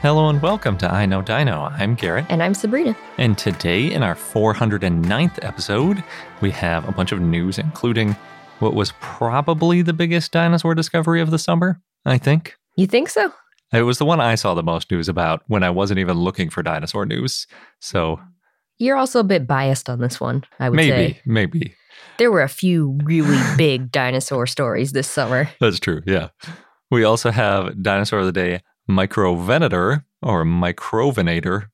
Hello and welcome to I Know Dino. I'm Garrett. And I'm Sabrina. And today, in our 409th episode, we have a bunch of news, including what was probably the biggest dinosaur discovery of the summer, I think. You think so? It was the one I saw the most news about when I wasn't even looking for dinosaur news. So You're also a bit biased on this one, I would maybe, say. maybe. There were a few really big dinosaur stories this summer. That's true. Yeah. We also have Dinosaur of the Day Microvenator or Microvenator.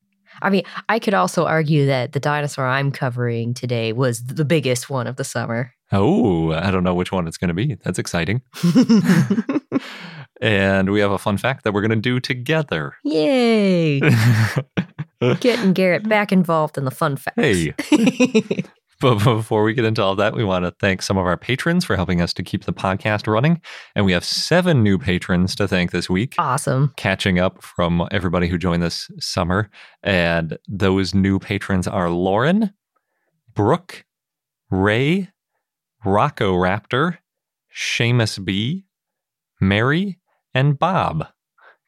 I mean, I could also argue that the dinosaur I'm covering today was the biggest one of the summer. Oh, I don't know which one it's going to be. That's exciting. and we have a fun fact that we're going to do together. Yay! Getting Garrett back involved in the fun facts. Hey. But before we get into all that, we want to thank some of our patrons for helping us to keep the podcast running. And we have seven new patrons to thank this week, awesome. catching up from everybody who joined this summer. And those new patrons are Lauren, Brooke, Ray, Rocco Raptor, Seamus B, Mary, and Bob.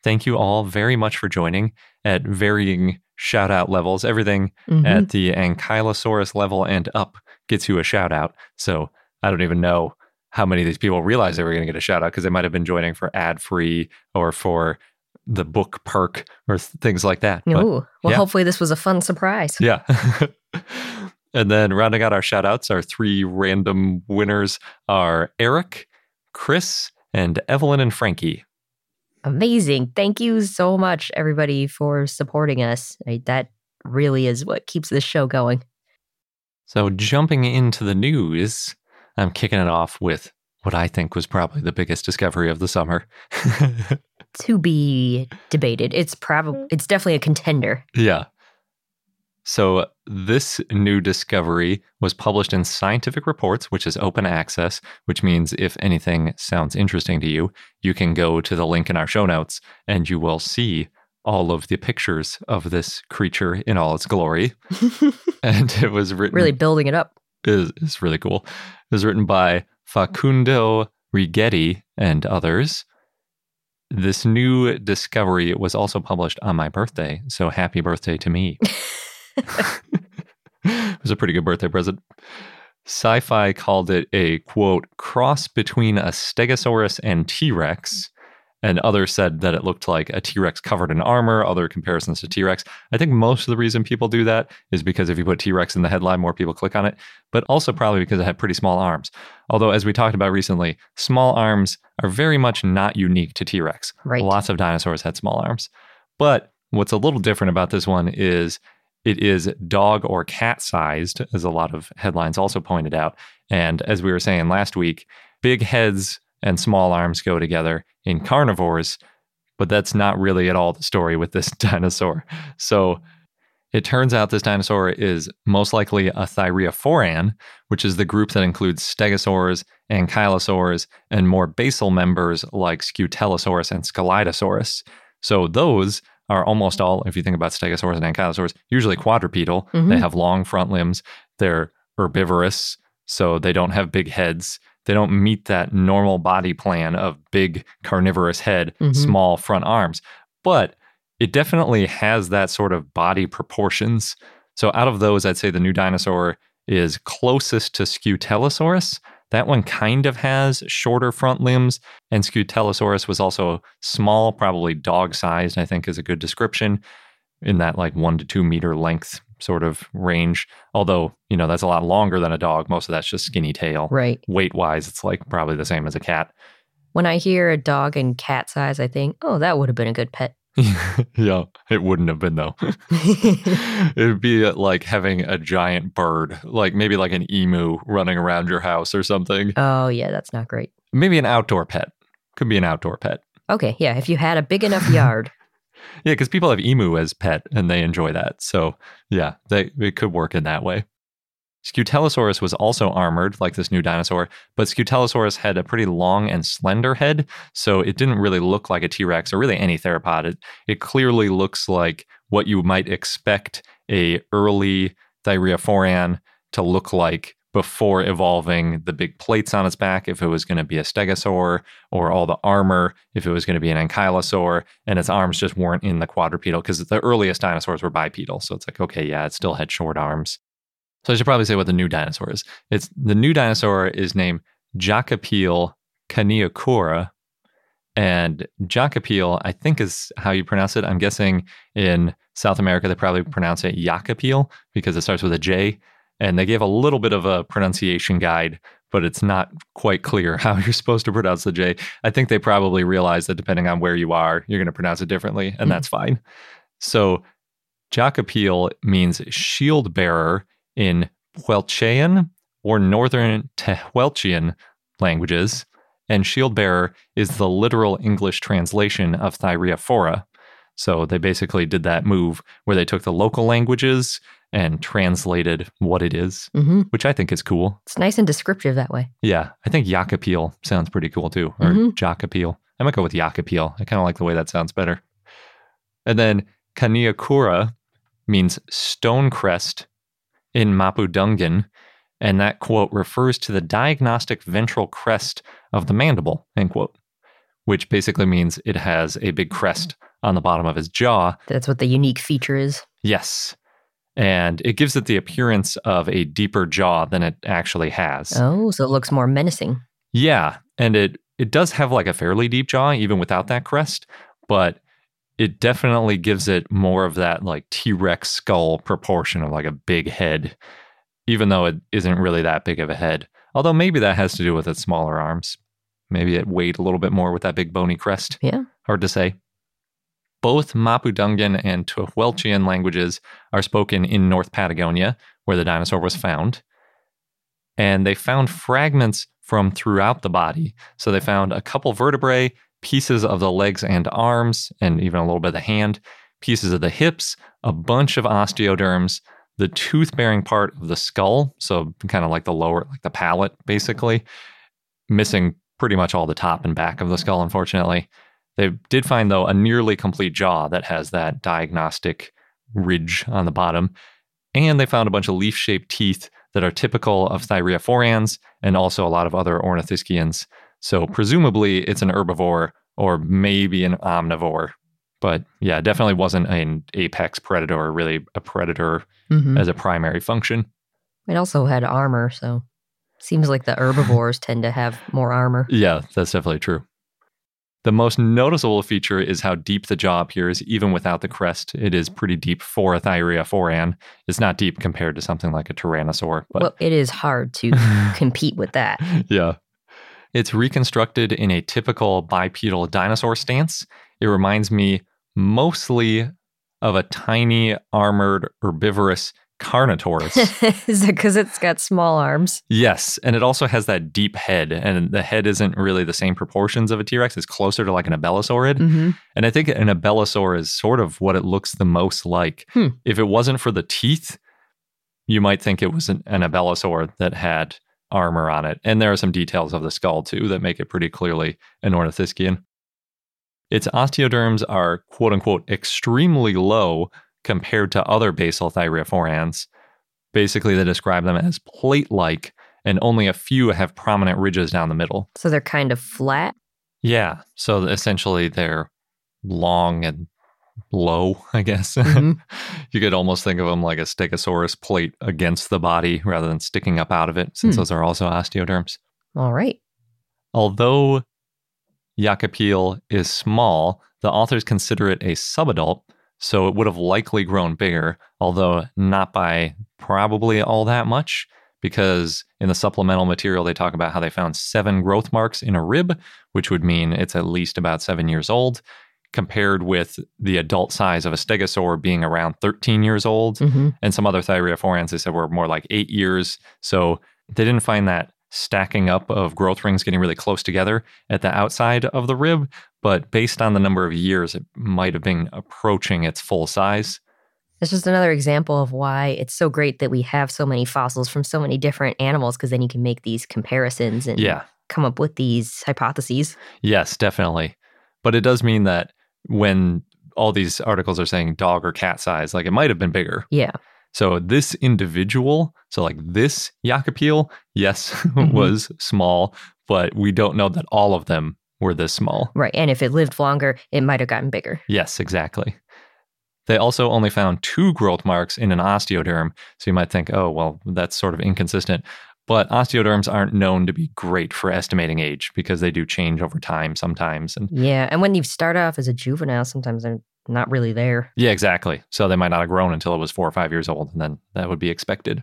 Thank you all very much for joining at varying shout out levels. Everything Mhm. at the Ankylosaurus level and up gets you a shout out. So I don't even know how many of these people realize they were going to get a shout out because they might have been joining for ad free or for the book perk or th- things like that. But Well, yeah. hopefully this was a fun surprise. yeah. and then rounding out our shout outs, our three random winners are Eric, Chris, and Evelyn and Frankie. Amazing. Thank you so much, everybody, for supporting us. I- that really is what keeps this show going. So, jumping into the news, I'm kicking it off with what I think was probably the biggest discovery of the summer. To be debated. It's probably mm-hmm. it's definitely a contender. yeah. So, this new discovery was published in Scientific Reports, which is open access, which means if anything sounds interesting to you, you can go to the link in our show notes and you will see all of the pictures of this creature in all its glory. and it was written really building it up. is, is really cool. It was written by Facundo Riguetti and others. This new discovery was also published on my birthday, so happy birthday to me. it was a pretty good birthday present. Sci fi called it a quote, cross between a Stegosaurus and T Rex. And others said that it looked like a T Rex covered in armor, other comparisons to T Rex. I think most of the reason people do that is because if you put T Rex in the headline, more people click on it, but also probably because it had pretty small arms. Although, as we talked about recently, small arms are very much not unique to T Rex. Right. Lots of dinosaurs had small arms. But what's a little different about this one is it is dog or cat sized, as a lot of headlines also pointed out. And as we were saying last week, big heads and small arms go together in carnivores, but that's not really at all the story with this dinosaur. So it turns out this dinosaur is most likely a Thyreophoran, which is the group that includes stegosaurs, ankylosaurs, and more basal members like Scutellosaurus and Scelidosaurus. So those are almost all, if you think about stegosaurs and ankylosaurs, usually quadrupedal. They Mhm. have long front limbs. They're herbivorous, so they don't have big heads. They don't meet that normal body plan of big carnivorous head, Mhm. small front arms. But it definitely has that sort of body proportions. So out of those, I'd say the new dinosaur is closest to Scutellosaurus. That one kind of has shorter front limbs, and Scutellosaurus was also small, probably dog sized, I think is a good description, in that like one to two meter length sort of range. Although, you know, that's a lot longer than a dog. Most of that's just skinny tail. Right. Weight wise, it's like probably the same as a cat. When I hear a dog and cat size, I think, oh, that would have been a good pet. yeah, it wouldn't have been though. it would be uh, like having a giant bird, like maybe like an emu running around your house or something. oh, yeah, that's not great. Maybe an outdoor pet. Could be an outdoor pet. Okay, yeah, if you had a big enough yard. Yeah, because people have emu as pet and they enjoy that. So yeah, they it could work in that way. Scutellosaurus was also armored like this new dinosaur, but Scutellosaurus had a pretty long and slender head, so it didn't really look like a T-Rex or really any theropod. It, it clearly looks like what you might expect a early Thyreophoran to look like before evolving the big plates on its back if it was going to be a stegosaur or all the armor if it was going to be an ankylosaur and its arms just weren't in the quadrupedal because the earliest dinosaurs were bipedal so it's like okay yeah it still had short arms so i should probably say what the new dinosaur is it's the new dinosaur is named Jakapil kaniukura and Jakapil, I think is how you pronounce it. I'm guessing in South America, they probably pronounce it Jakapil because it starts with a J. And they gave a little bit of a pronunciation guide, but it's not quite clear how you're supposed to pronounce the J. I think they probably realize that depending on where you are, you're going to pronounce it differently, and Mhm. that's fine. So, Jakapil means shield bearer in Puelchian or Northern Tehuelchian languages, and shield bearer is the literal English translation of Thyreophora. So they basically did that move where they took the local languages and translated what it is, hmm which I think is cool. It's nice and descriptive that way. Yeah, I think Jakapil sounds pretty cool too, or Mhm. Jakapil. I might go with Jakapil. I kind of like the way that sounds better. And then Kaniukura means stone crest in Mapudungun, and that quote refers to the diagnostic ventral crest of the mandible, end quote, which basically means it has a big crest on the bottom of his jaw That's what the unique feature is. Yes. And it gives it the appearance of a deeper jaw than it actually has. Oh, so it looks more menacing. Yeah. And it it does have like a fairly deep jaw, even without that crest, but it definitely gives it more of that like T-Rex skull proportion of like a big head, even though it isn't really that big of a head. Although maybe that has to do with its smaller arms. Maybe it weighed a little bit more with that big bony crest. Yeah. Hard to say. Both Mapudungun and Tehuelchian languages are spoken in North Patagonia, where the dinosaur was found. And they found fragments from throughout the body. So they found a couple vertebrae, pieces of the legs and arms, and even a little bit of the hand, pieces of the hips, a bunch of osteoderms, the tooth bearing part of the skull. So kind of like the lower, like the palate, basically, missing pretty much all the top and back of the skull, unfortunately. They did find, though, a nearly complete jaw that has that diagnostic ridge on the bottom. And they found a bunch of leaf shaped teeth that are typical of Thyreophorians and also a lot of other ornithischians. So, presumably, it's an herbivore or maybe an omnivore. But yeah, definitely wasn't an apex predator or really a predator hmm as a primary function. It also had armor, so seems like the herbivores tend to have more armor. Yeah, that's definitely true. The most noticeable feature is how deep the jaw appears, even without the crest. It is pretty deep for a Thyreophoran. It's not deep compared to something like a Tyrannosaur, but well, it is hard to compete with that. yeah. It's reconstructed in a typical bipedal dinosaur stance. It reminds me mostly of a tiny armored herbivorous Carnotaurus. is it because it's got small arms? yes, and it also has that deep head, and the head isn't really the same proportions of a T Rex. It's closer to like an abelisaurid. hmm And I think an abelisaur is sort of what it looks the most like. Hmm. If it wasn't for the teeth, you might think it was an, an abelisaur that had armor on it. And there are some details of the skull too that make it pretty clearly an ornithischian. Its osteoderms are quote unquote extremely low compared to other basal thyreophorans. Basically, they describe them as plate like, and only a few have prominent ridges down the middle. So they're kind of flat. Yeah. So essentially, they're long and low, I guess. Mhm. you could almost think of them like a stegosaurus plate against the body rather than sticking up out of it, since Hmm. those are also osteoderms. All right. Although Jakapil is small, the authors consider it a subadult, so it would have likely grown bigger, although not by probably all that much, because in the supplemental material they talk about how they found seven growth marks in a rib, which would mean it's at least about seven years old, compared with the adult size of a stegosaur being around 13 years old. hmm And some other thyreophorans they said were more like eight years. So they didn't find that stacking up of growth rings getting really close together at the outside of the rib. But based on the number of years, it might have been approaching its full size. It's just another example of why it's so great that we have so many fossils from so many different animals because then you can make these comparisons and Yeah. come up with these hypotheses. Yes, definitely. But it does mean that when all these articles are saying dog or cat size, like it might have been bigger. Yeah. So this individual, so like this Jakapil, yes, Mhm. was small, but we don't know that all of them were this small. Right. And if it lived longer, it might have gotten bigger. Yes, exactly. They also only found two growth marks in an osteoderm. So you might think, oh, well, that's sort of inconsistent. But osteoderms aren't known to be great for estimating age because they do change over time sometimes. And Yeah. And when you start off as a juvenile, sometimes they're not really there. yeah, exactly. So they might not have grown until it was four or five years old, and then that would be expected.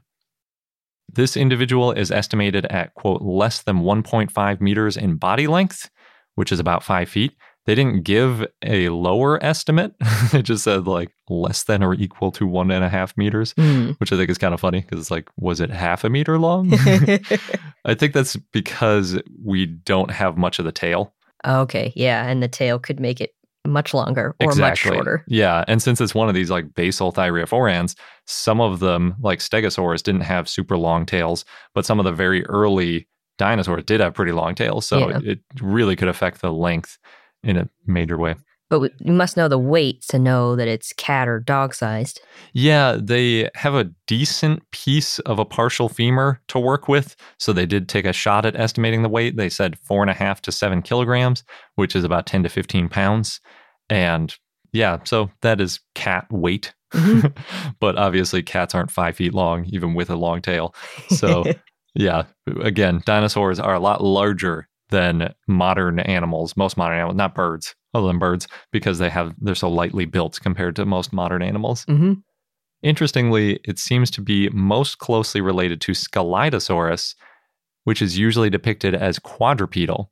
This individual is estimated at, quote, less than 1.5 meters in body length, which is about five feet. They didn't give a lower estimate. it just said like less than or equal to one and a half meters, Hmm. which I think is kind of funny because it's like, was it half a meter long? I think that's because we don't have much of the tail. okay. Yeah. And the tail could make it much longer or much shorter. Yeah. And since it's one of these like basal thyreophorans, some of them, like stegosaurs, didn't have super long tails, but some of the very early dinosaurs did have pretty long tails. So Yeah. it really could affect the length in a major way. But you must know the weight to know that it's cat or dog sized. Yeah, they have a decent piece of a partial femur to work with. So they did take a shot at estimating the weight. They said four and a half to seven kilograms, which is about 10 to 15 pounds. And yeah, so that is cat weight. Mhm. but obviously, cats aren't five feet long, even with a long tail. So yeah, again, dinosaurs are a lot larger than modern animals, most modern animals, not birds, other than birds, because they have they're so lightly built compared to most modern animals. hmm Interestingly, it seems to be most closely related to Scelidosaurus, which is usually depicted as quadrupedal.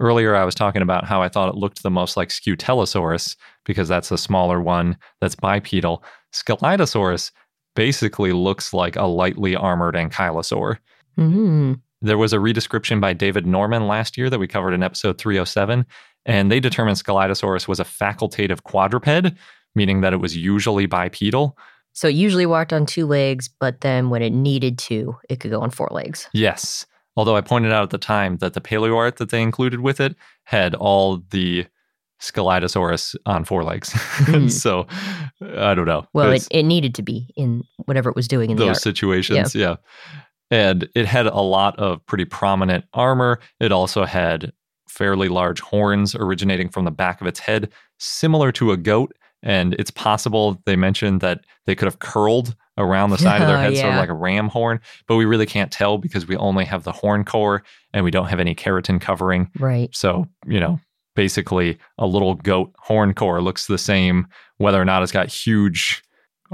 Earlier, I was talking about how I thought it looked the most like Scutellosaurus because that's the smaller one that's bipedal. Scelidosaurus basically looks like a lightly armored ankylosaur. hmm There was a redescription by David Norman last year that we covered in episode 307, and they determined Scelidosaurus was a facultative quadruped, meaning that it was usually bipedal. So it usually walked on two legs, but then when it needed to, it could go on four legs. Yes. Although I pointed out at the time that the paleo art that they included with it had all the Scelidosaurus on four legs. Hmm. so I don't know. Well, it, it needed to be in whatever it was doing in those situations. Yeah. And it had a lot of pretty prominent armor. It also had fairly large horns originating from the back of its head, similar to a goat. And it's possible they mentioned that they could have curled around the side of their Oh, head, sort of like a ram horn, but we really can't tell because we only have the horn core and we don't have any keratin covering. Right. So, you know, basically a little goat horn core looks the same whether or not it's got huge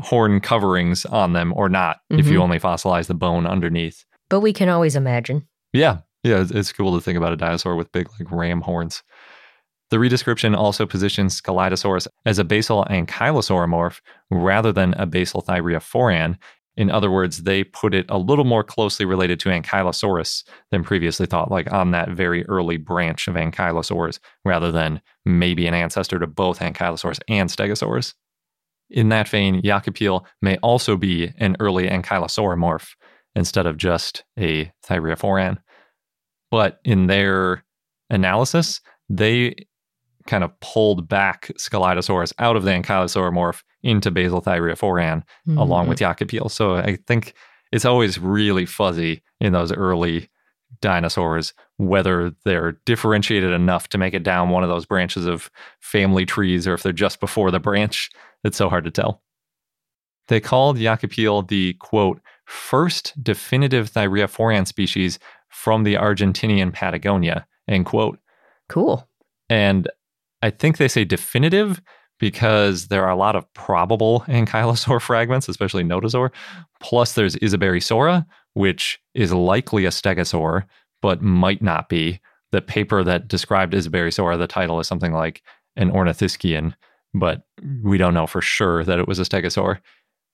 horn coverings on them or not if you Mhm. only fossilize the bone underneath. But we can always imagine. Yeah. Yeah, it's, cool to think about a dinosaur with big like ram horns. The redescription also positions Scelidosaurus as a basal ankylosauromorph rather than a basal thyreophoran. In other words, they put it a little more closely related to Ankylosaurus than previously thought, like on that very early branch of Ankylosaurs, rather than maybe an ancestor to both Ankylosaurus and Stegosaurus. In that vein, Jakapil may also be an early Ankylosauromorph instead of just a Thyreophoran. But in their analysis, they kind of pulled back Scelidosaurus out of the Ankylosauromorph into basal Thyreophoran along Mhm. with Jakapil. So I think it's always really fuzzy in those early dinosaurs whether they're differentiated enough to make it down one of those branches of family trees or if they're just before the branch. It's so hard to tell. They called Jakapil the quote, first definitive Thyreophoran species from the Argentinian Patagonia, end quote. Cool. And I think they say definitive because there are a lot of probable ankylosaur fragments, especially nodosaur. Plus, there's Isaberrysaura, which is likely a stegosaur, but might not be. The paper that described Isaberrysaura, the title is something like an ornithischian, but we don't know for sure that it was a stegosaur.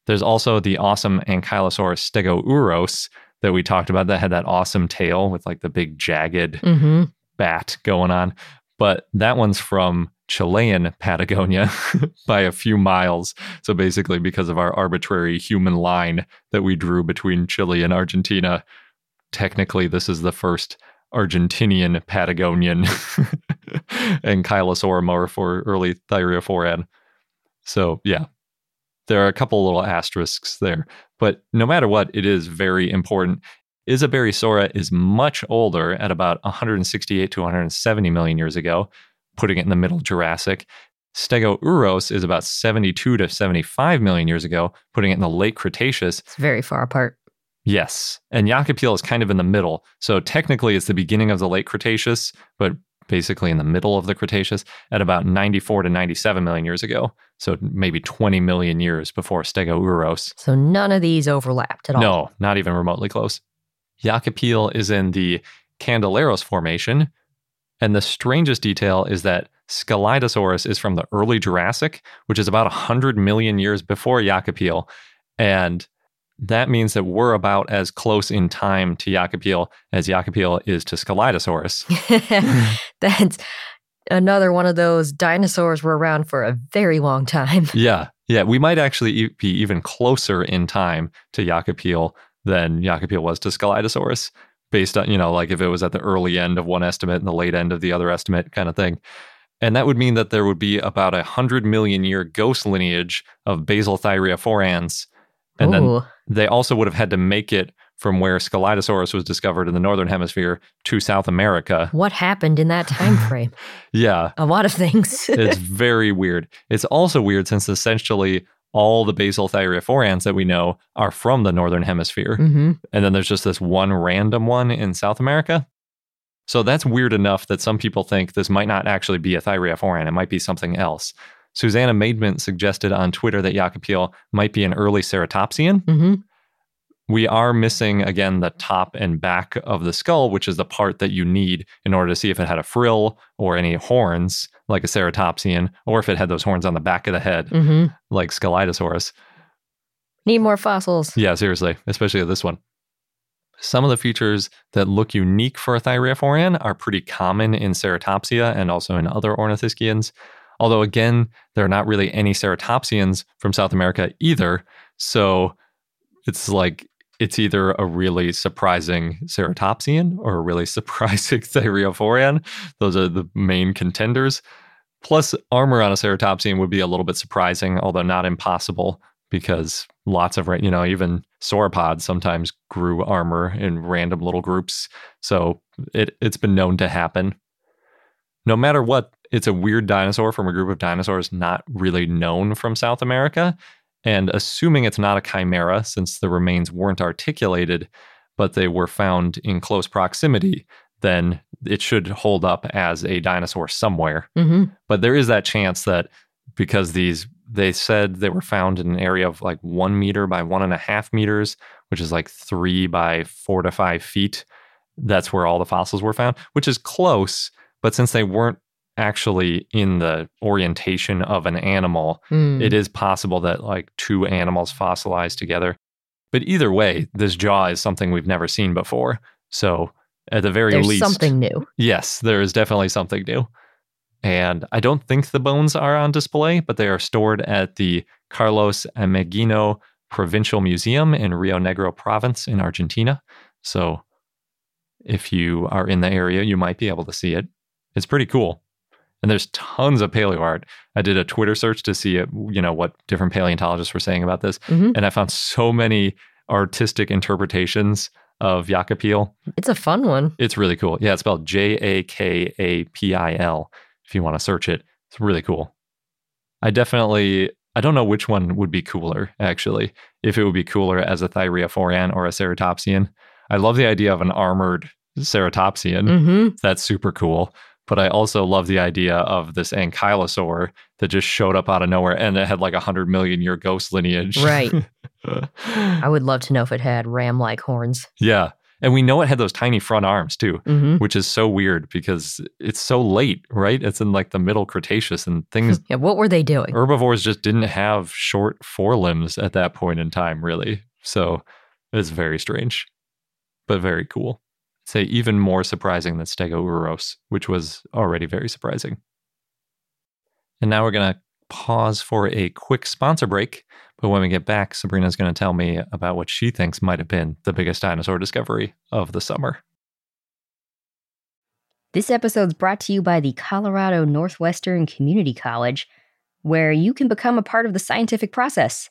There's also the awesome Ankylosaurus stegouros that we talked about that had that awesome tail with like the big jagged hmm bat going on. But that one's from Chilean Patagonia by a few miles. So basically, because of our arbitrary human line that we drew between Chile and Argentina, technically, this is the first Argentinian Patagonian Ankylosauromorph for early Thyreophoran. So, yeah, there are a couple little asterisks there. But no matter what, it is very important. Isaberrysaura is much older at about 168 to 170 million years ago, putting it in the middle Jurassic. Stegouros is about 72 to 75 million years ago, putting it in the late Cretaceous. It's very far apart. Yes. And Jakapil is kind of in the middle. So technically it's the beginning of the late Cretaceous, but basically in the middle of the Cretaceous at about 94 to 97 million years ago. So maybe 20 million years before Stegouros. So none of these overlapped at all. No, not even remotely close. Jakapil is in the Candeleros Formation. And the strangest detail is that Scelidosaurus is from the early Jurassic, which is about 100 million years before Jakapil. And that means that we're about as close in time to Jakapil as Jakapil is to Scelidosaurus. That's another one of those dinosaurs were around for a very long time. yeah. Yeah. We might actually be even closer in time to Jakapil than Jakapil was to Scelidosaurus, based on, you know, like if it was at the early end of one estimate and the late end of the other estimate kind of thing. And that would mean that there would be about a 100 million year ghost lineage of basal thyreophorans. And then they also would have had to make it from where Scelidosaurus was discovered in the northern hemisphere to South America. what happened in that time frame? Yeah, a lot of things. it's very weird. It's also weird since essentially all the basal thyreophorans that we know are from the northern hemisphere. hmm And then there's just this one random one in South America. So that's weird enough that some people think this might not actually be a thyreophoran. It might be something else. Susanna Maidment suggested on Twitter that Jakapil might be an early ceratopsian. hmm We are missing again the top and back of the skull, which is the part that you need in order to see if it had a frill or any horns like a ceratopsian, or if it had those horns on the back of the head hmm like Scelidosaurus. Need more fossils. Yeah, seriously, especially this one. Some of the features that look unique for a thyreophoran are pretty common in ceratopsia and also in other ornithischians. Although, again, there are not really any ceratopsians from South America either. So it's like it's either a really surprising ceratopsian or a really surprising thyreophoran. Those are the main contenders. Plus, armor on a ceratopsian would be a little bit surprising, although not impossible, because lots of, you know, even sauropods sometimes grew armor in random little groups. So it, it's been known to happen. No matter what, it's a weird dinosaur from a group of dinosaurs not really known from South America. And assuming it's not a chimera, since the remains weren't articulated, but they were found in close proximity, then it should hold up as a dinosaur somewhere. hmm But there is that chance that because these, they said they were found in an area of like one meter by one and a half meters, which is like three by four to five feet. That's where all the fossils were found, which is close. But since they weren't actually in the orientation of an animal, Mm. it is possible that like two animals fossilized together. But either way, this jaw is something we've never seen before. So at the very There's least, something new. Yes, there is definitely something new. And I don't think the bones are on display, but they are stored at the Carlos Ameghino Provincial Museum in Rio Negro province in Argentina. So if you are in the area, you might be able to see it. It's pretty cool. And there's tons of paleo art. I did a Twitter search to see it, you know, what different paleontologists were saying about this. Mhm. And I found so many artistic interpretations of Jakapil. It's a fun one. It's really cool. Yeah, it's spelled J A K A P I L. If you want to search it, it's really cool. I definitely, I don't know which one would be cooler, actually, if it would be cooler as a thyreophoran or a ceratopsian. I love the idea of an armored ceratopsian. Mm-hmm. That's super cool. But I also love the idea of this ankylosaur that just showed up out of nowhere and it had like a hundred million year ghost lineage. Right. I would love to know if it had ram like horns. yeah. And we know it had those tiny front arms too, Mm-hmm. which is so weird because it's so late, right? It's in like the middle Cretaceous and things, Yeah, what were they doing? herbivores just didn't have short forelimbs at that point in time, really. So it's very strange, but very cool. Say even more surprising than Stegouros, which was already very surprising. And now we're going to pause for a quick sponsor break. But when we get back, Sabrina's going to tell me about what she thinks might have been the biggest dinosaur discovery of the summer. This episode's brought to you by the Colorado Northwestern Community College, where you can become a part of the scientific process.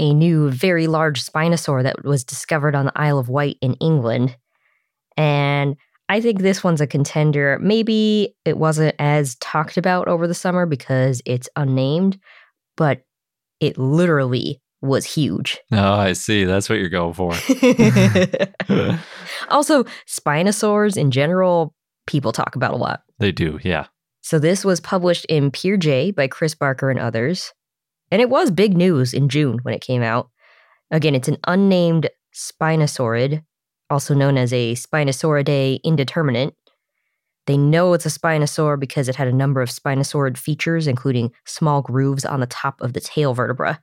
a new, very large spinosaur that was discovered on the Isle of Wight in England. And I think this one's a contender. Maybe it wasn't as talked about over the summer because it's unnamed, but it literally was huge. Oh, I see. That's what you're going for. also, spinosaurs in general, people talk about a lot. they do, yeah. So this was published in PeerJ by Chris Barker and others. And it was big news in June when it came out. Again, it's an unnamed spinosaurid, also known as a Spinosauridae indeterminate. They know it's a spinosaur because it had a number of spinosaurid features, including small grooves on the top of the tail vertebra.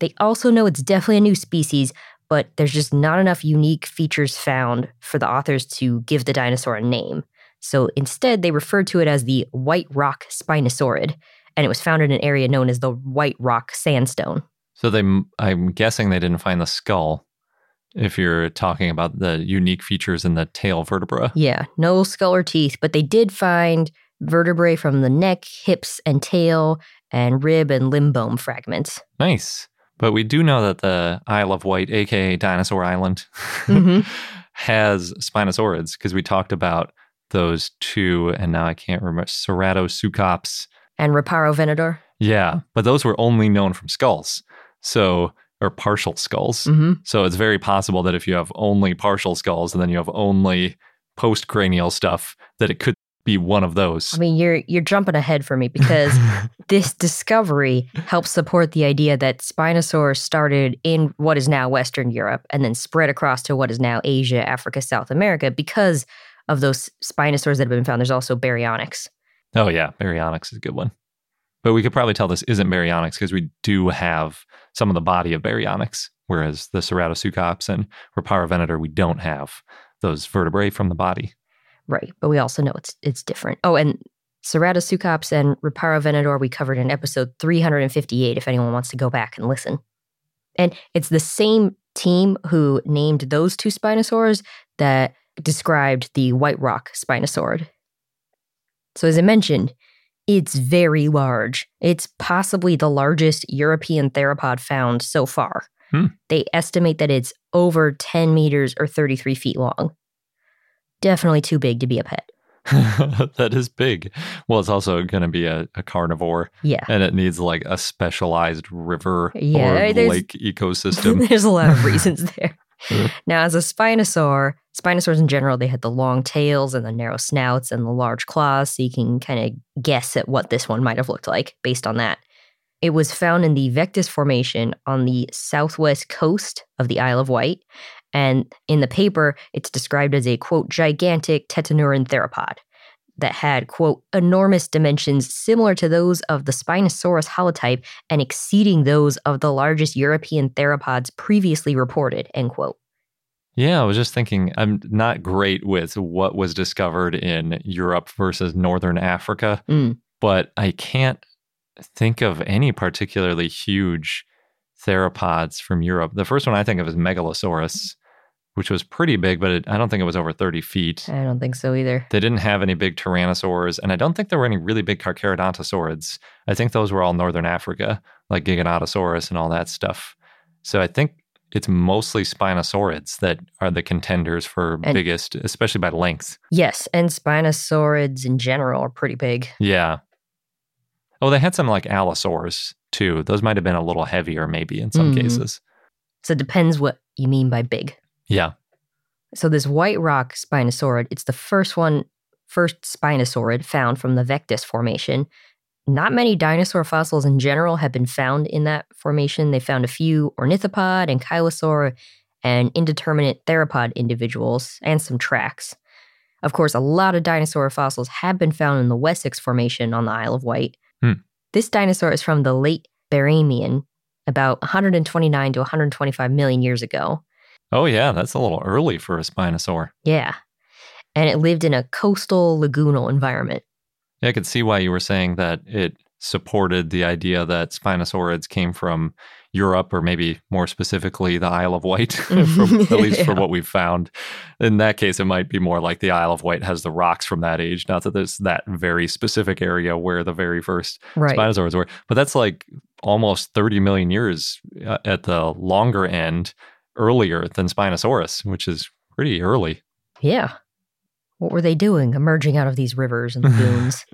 They also know it's definitely a new species, but there's just not enough unique features found for the authors to give the dinosaur a name. So instead, they referred to it as the White Rock Spinosaurid, and it was found in an area known as the White Rock Sandstone. So they, I'm guessing they didn't find the skull. If you're talking about the unique features in the tail vertebra, Yeah, no skull or teeth, but they did find vertebrae from the neck, hips, and tail, and rib and limb bone fragments. nice. But we do know that the Isle of Wight, aka Dinosaur Island, Mhm. has spinosaurids because we talked about those two, and now I can't remember Ceratosuchops. And Riparovenator. Yeah, but those were only known from skulls, so or partial skulls. hmm So it's very possible that if you have only partial skulls and then you have only postcranial stuff, that it could be one of those. I mean, you're you're jumping ahead for me because this discovery helps support the idea that Spinosaurus started in what is now Western Europe and then spread across to what is now Asia, Africa, South America because of those spinosaurs that have been found. There's also baryonyx. Oh yeah, Baryonyx is a good one. But we could probably tell this isn't Baryonyx because we do have some of the body of Baryonyx, whereas the ceratosuchops and Venator, we don't have those vertebrae from the body. Right, but we also know it's it's different. Oh, and ceratosuchops and Venator we covered in episode 358 if anyone wants to go back and listen. And it's the same team who named those two Spinosaurs that described the White Rock Spinosaurid. So, as I mentioned, it's very large. It's possibly the largest European theropod found so far. Hmm. They estimate that it's over 10 meters or 33 feet long. Definitely too big to be a pet. that is big. Well, it's also going to be a, a, carnivore. Yeah. And it needs like a specialized river yeah, or lake ecosystem. There's a lot of reasons there. Mm-hmm. now, as a spinosaur, spinosaurs in general, they had the long tails and the narrow snouts and the large claws, so you can kind of guess at what this one might have looked like based on that. It was found in the Vectis Formation on the southwest coast of the Isle of Wight. And in the paper, it's described as a quote, gigantic tetanurine theropod that had, quote, enormous dimensions similar to those of the Spinosaurus holotype and exceeding those of the largest European theropods previously reported, end quote. Yeah, I was just thinking, I'm not great with what was discovered in Europe versus Northern Africa, mm. but I can't think of any particularly huge theropods from Europe. The first one I think of is Megalosaurus, which was pretty big, but it, I don't think it was over 30 feet. I don't think so either. They didn't have any big tyrannosaurs, and I don't think there were any really big Carcharodontosaurids. I think those were all Northern Africa, like Giganotosaurus and all that stuff. So I think it's mostly Spinosaurids that are the contenders for and, biggest, especially by length. Yes, and Spinosaurids in general are pretty big. Yeah. Oh, they had some like Allosaurs too. Those might have been a little heavier, maybe in some mm. cases. So it depends what you mean by big. Yeah. So this white rock spinosaurid, it's the first one, first spinosaurid found from the Vectis formation. Not many dinosaur fossils in general have been found in that formation. They found a few ornithopod and ankylosaur and indeterminate theropod individuals and some tracks. Of course, a lot of dinosaur fossils have been found in the Wessex Formation on the Isle of Wight. Hmm. This dinosaur is from the late Barremian, about 129 to 125 million years ago. Oh, yeah, that's a little early for a spinosaur. Yeah. And it lived in a coastal lagoonal environment. Yeah, I could see why you were saying that it supported the idea that spinosaurids came from Europe or maybe more specifically the Isle of Wight, from, at least yeah. for what we've found. In that case, it might be more like the Isle of Wight has the rocks from that age, not that there's that very specific area where the very first right. spinosaurs were. But that's like almost 30 million years uh, at the longer end earlier than Spinosaurus, which is pretty early. Yeah. What were they doing emerging out of these rivers and lagoons?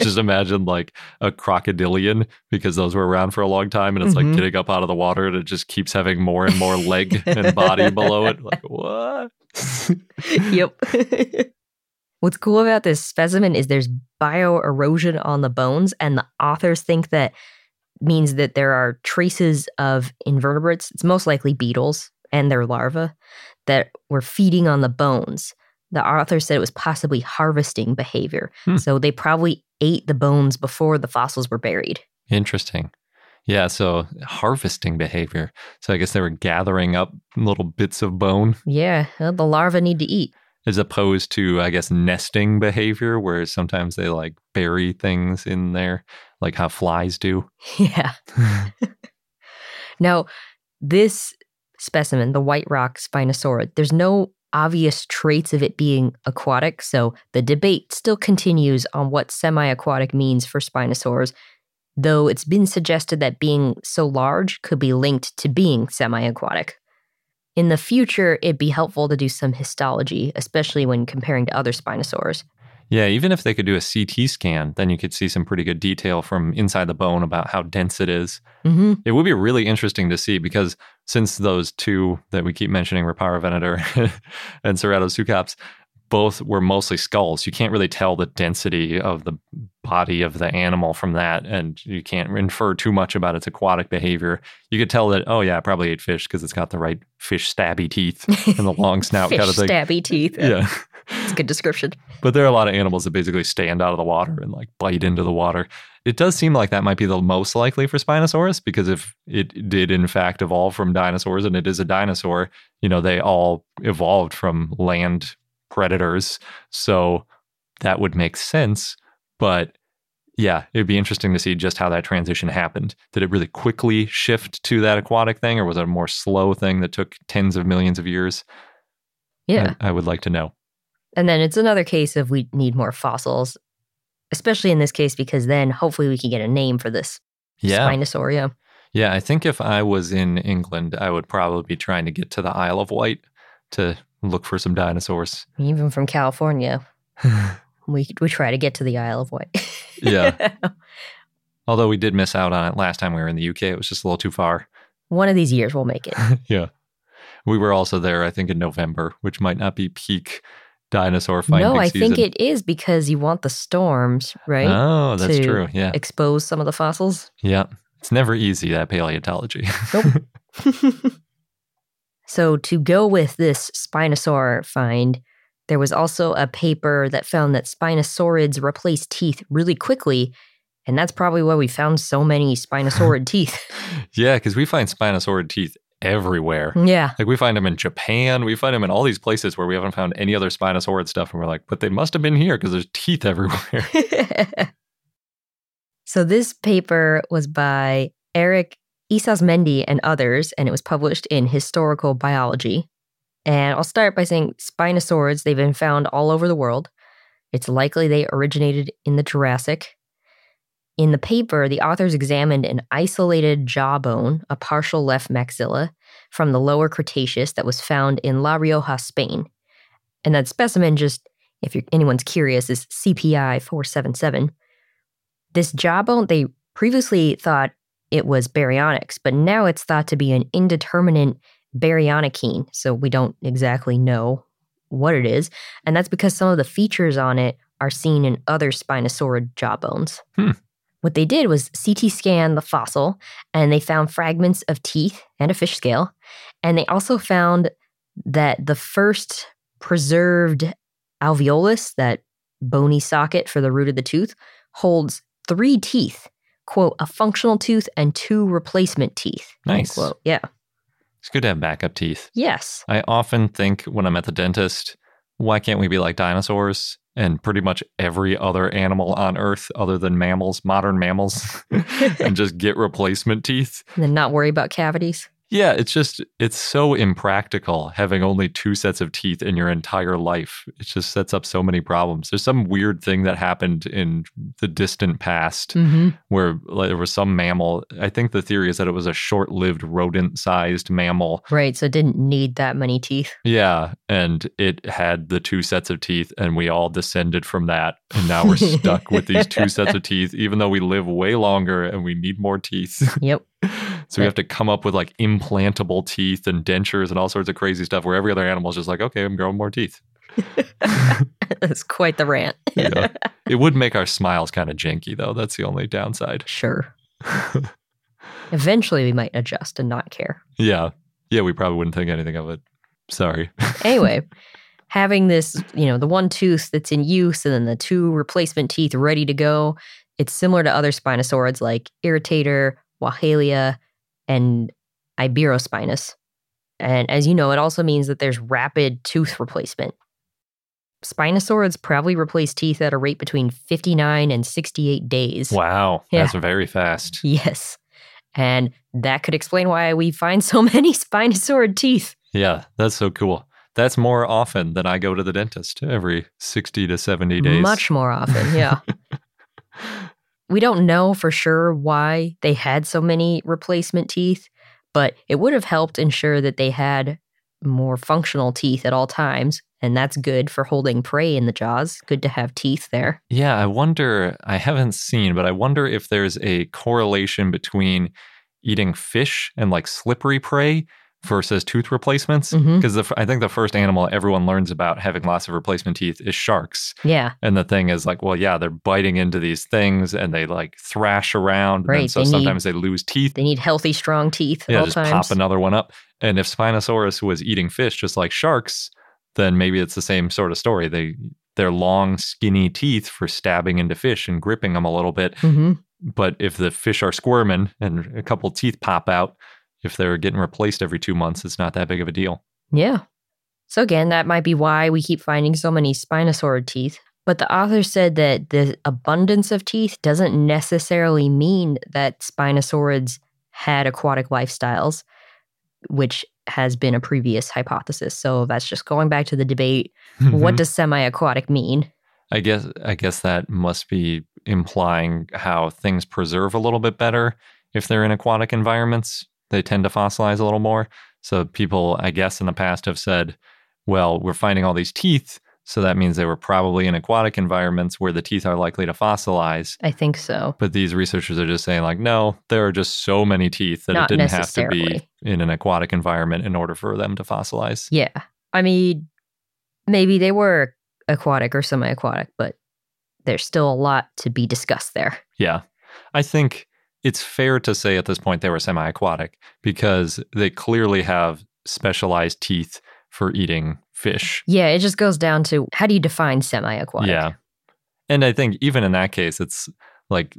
Just imagine like a crocodilian because those were around for a long time and it's mm-hmm. like getting up out of the water and it just keeps having more and more leg and body below it. Like, what? yep. What's cool about this specimen is there's bioerosion on the bones, and the authors think that means that there are traces of invertebrates, it's most likely beetles and their larvae, that were feeding on the bones. The author said it was possibly harvesting behavior. Hmm. So they probably ate the bones before the fossils were buried. Interesting. Yeah, so harvesting behavior. So I guess they were gathering up little bits of bone. Yeah, well, the larvae need to eat as opposed to i guess nesting behavior where sometimes they like bury things in there like how flies do? Yeah. Now this specimen the white rock spinosaurid there's no obvious traits of it being aquatic so the debate still continues on what semi-aquatic means for spinosaurs though it's been suggested that being so large could be linked to being semi-aquatic in the future, it'd be helpful to do some histology, especially when comparing to other spinosaurs. Yeah, even if they could do a CT scan, then you could see some pretty good detail from inside the bone about how dense it is. Mm-hmm. It would be really interesting to see because since those two that we keep mentioning, Riparovenator and Ceratosuchops, both were mostly skulls. You can't really tell the density of the body of the animal from that, and you can't infer too much about its aquatic behavior. You could tell that, oh yeah, it probably ate fish because it's got the right fish stabby teeth and the long snout kind of thing. Stabby teeth. Yeah. It's a good description. But there are a lot of animals that basically stand out of the water and like bite into the water. It does seem like that might be the most likely for Spinosaurus because if it did in fact evolve from dinosaurs and it is a dinosaur, you know, they all evolved from land predators. So that would make sense. But yeah, it'd be interesting to see just how that transition happened. Did it really quickly shift to that aquatic thing, or was it a more slow thing that took tens of millions of years? Yeah. I, I would like to know. And then it's another case of we need more fossils, especially in this case, because then hopefully we can get a name for this Yeah. Spinosaur. Yeah, I think if I was in England, I would probably be trying to get to the Isle of Wight to look for some dinosaurs. Even from California, we we try to get to the Isle of Wight. Yeah. Although we did miss out on it last time we were in the UK, it was just a little too far. One of these years we'll make it. yeah. We were also there, I think, in November, which might not be peak dinosaur finding no, I season. think it is because you want the storms, right? Oh, that's to true. Yeah. Expose some of the fossils. Yeah. It's never easy, that paleontology. So, to go with this Spinosaur find, there was also a paper that found that Spinosaurids replace teeth really quickly. And that's probably why we found so many Spinosaurid teeth. yeah, because we find Spinosaurid teeth everywhere. Mm, yeah. Like we find them in Japan, we find them in all these places where we haven't found any other Spinosaurid stuff, and we're like, but they must have been here because there's teeth everywhere. so, this paper was by Eric Isasmendi and others, and it was published in Historical Biology. And I'll start by saying Spinosaurids, they've been found all over the world. It's likely they originated in the Jurassic. In the paper, the authors examined an isolated jawbone, a partial left maxilla, from the lower Cretaceous that was found in La Rioja, Spain. And that specimen, just if anyone's curious, is CPI 477. This jawbone, they previously thought it was baryonyx, but now it's thought to be an indeterminate baryonychine, so we don't exactly know what it is. And that's because some of the features on it are seen in other Spinosaurid jawbones. Hmm. What they did was CT scan the fossil and they found fragments of teeth and a fish scale. And they also found that the first preserved alveolus, that bony socket for the root of the tooth, holds three teeth quote, a functional tooth and two replacement teeth. Nice. Unquote. Yeah. It's good to have backup teeth. Yes. I often think when I'm at the dentist, why can't we be like dinosaurs and pretty much every other animal on earth other than mammals, modern mammals, and just get replacement teeth? And then not worry about cavities. Yeah, it's just, it's so impractical having only two sets of teeth in your entire life. It just sets up so many problems. There's some weird thing that happened in the distant past Mm-hmm. where like, there was some mammal. I think the theory is that it was a short lived rodent sized mammal. Right. So it didn't need that many teeth. Yeah. And it had the two sets of teeth, and we all descended from that. And now we're stuck with these two sets of teeth, even though we live way longer and we need more teeth. Yep. So we have to come up with like implantable teeth and dentures and all sorts of crazy stuff where every other animal is just like, okay, I'm growing more teeth. That's quite the rant. Yeah. it would make our smiles kind of janky, though. That's the only downside. Sure. Eventually we might adjust and not care. Yeah. Yeah, we probably wouldn't think anything of it. Sorry. Anyway, having this, you know, the one tooth that's in use and then the two replacement teeth ready to go, it's similar to other spinosaurids like Irritator, Wahalia, and Iberospinus. And as you know, it also means that there's rapid tooth replacement. Spinosaurids probably replace teeth at a rate between 59 and 68 days. Wow. Yeah. That's very fast. Yes. And that could explain why we find so many Spinosaurid teeth. Yeah, that's so cool. That's more often than I go to the dentist every 60 to 70 days. Much more often, yeah. we don't know for sure why they had so many replacement teeth, but it would have helped ensure that they had more functional teeth at all times. And that's good for holding prey in the jaws. Good to have teeth there. Yeah, I wonder, I haven't seen, but I wonder if there's a correlation between eating fish and like slippery prey versus tooth replacements. Because I think the first animal everyone learns about having lots of replacement teeth is sharks. Yeah, And the thing is like, well, yeah, they're biting into these things and they like thrash around. And Right, so they need- sometimes they lose teeth. they need healthy, strong teeth yeah, just times. pop another one up. And if Spinosaurus was eating fish just like sharks, then maybe it's the same sort of story. They they're long, skinny teeth for stabbing into fish and gripping them a little bit. hmm But if the fish are squirming and a couple teeth pop out, if they're getting replaced every two months, it's not that big of a deal. Yeah. So again, that might be why we keep finding so many spinosaurid teeth. But the author said that the abundance of teeth doesn't necessarily mean that spinosaurids had aquatic lifestyles, which has been a previous hypothesis. So that's just going back to the debate. What does semi-aquatic mean? I guess I guess that must be implying how things preserve a little bit better if they're in aquatic environments. They tend to fossilize a little more. So people, I guess, in the past have said, "Well, we're finding all these teeth, so that means they were probably in aquatic environments where the teeth are likely to fossilize." I think so. But these researchers are just saying, like, no, there are just so many teeth that Not it didn't have to be in an aquatic environment in order for them to fossilize. Yeah. I mean, maybe they were aquatic or semi-aquatic, but there's still a lot to be discussed there. Yeah. I think it's fair to say at this point they were semi aquatic because they clearly have specialized teeth for eating fish. Yeah, it just goes down to how do you define semi-aquatic? Yeah. And I think even in that case, it's like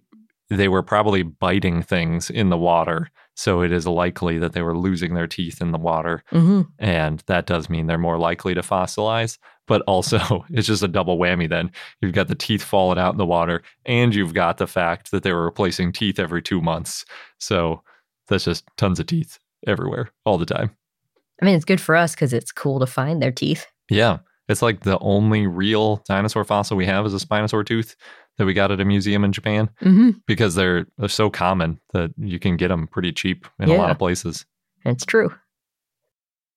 they were probably biting things in the water. So it is likely that they were losing their teeth in the water. hmm And that does mean they're more likely to fossilize. But also, it's just a double whammy then. You've got the teeth falling out in the water, and you've got the fact that they were replacing teeth every two months. So that's just tons of teeth everywhere all the time. I mean, it's good for us because it's cool to find their teeth. Yeah. It's like the only real dinosaur fossil we have is a spinosaur tooth that we got at a museum in Japan hmm because they're, they're so common that you can get them pretty cheap in a lot of places. It's true.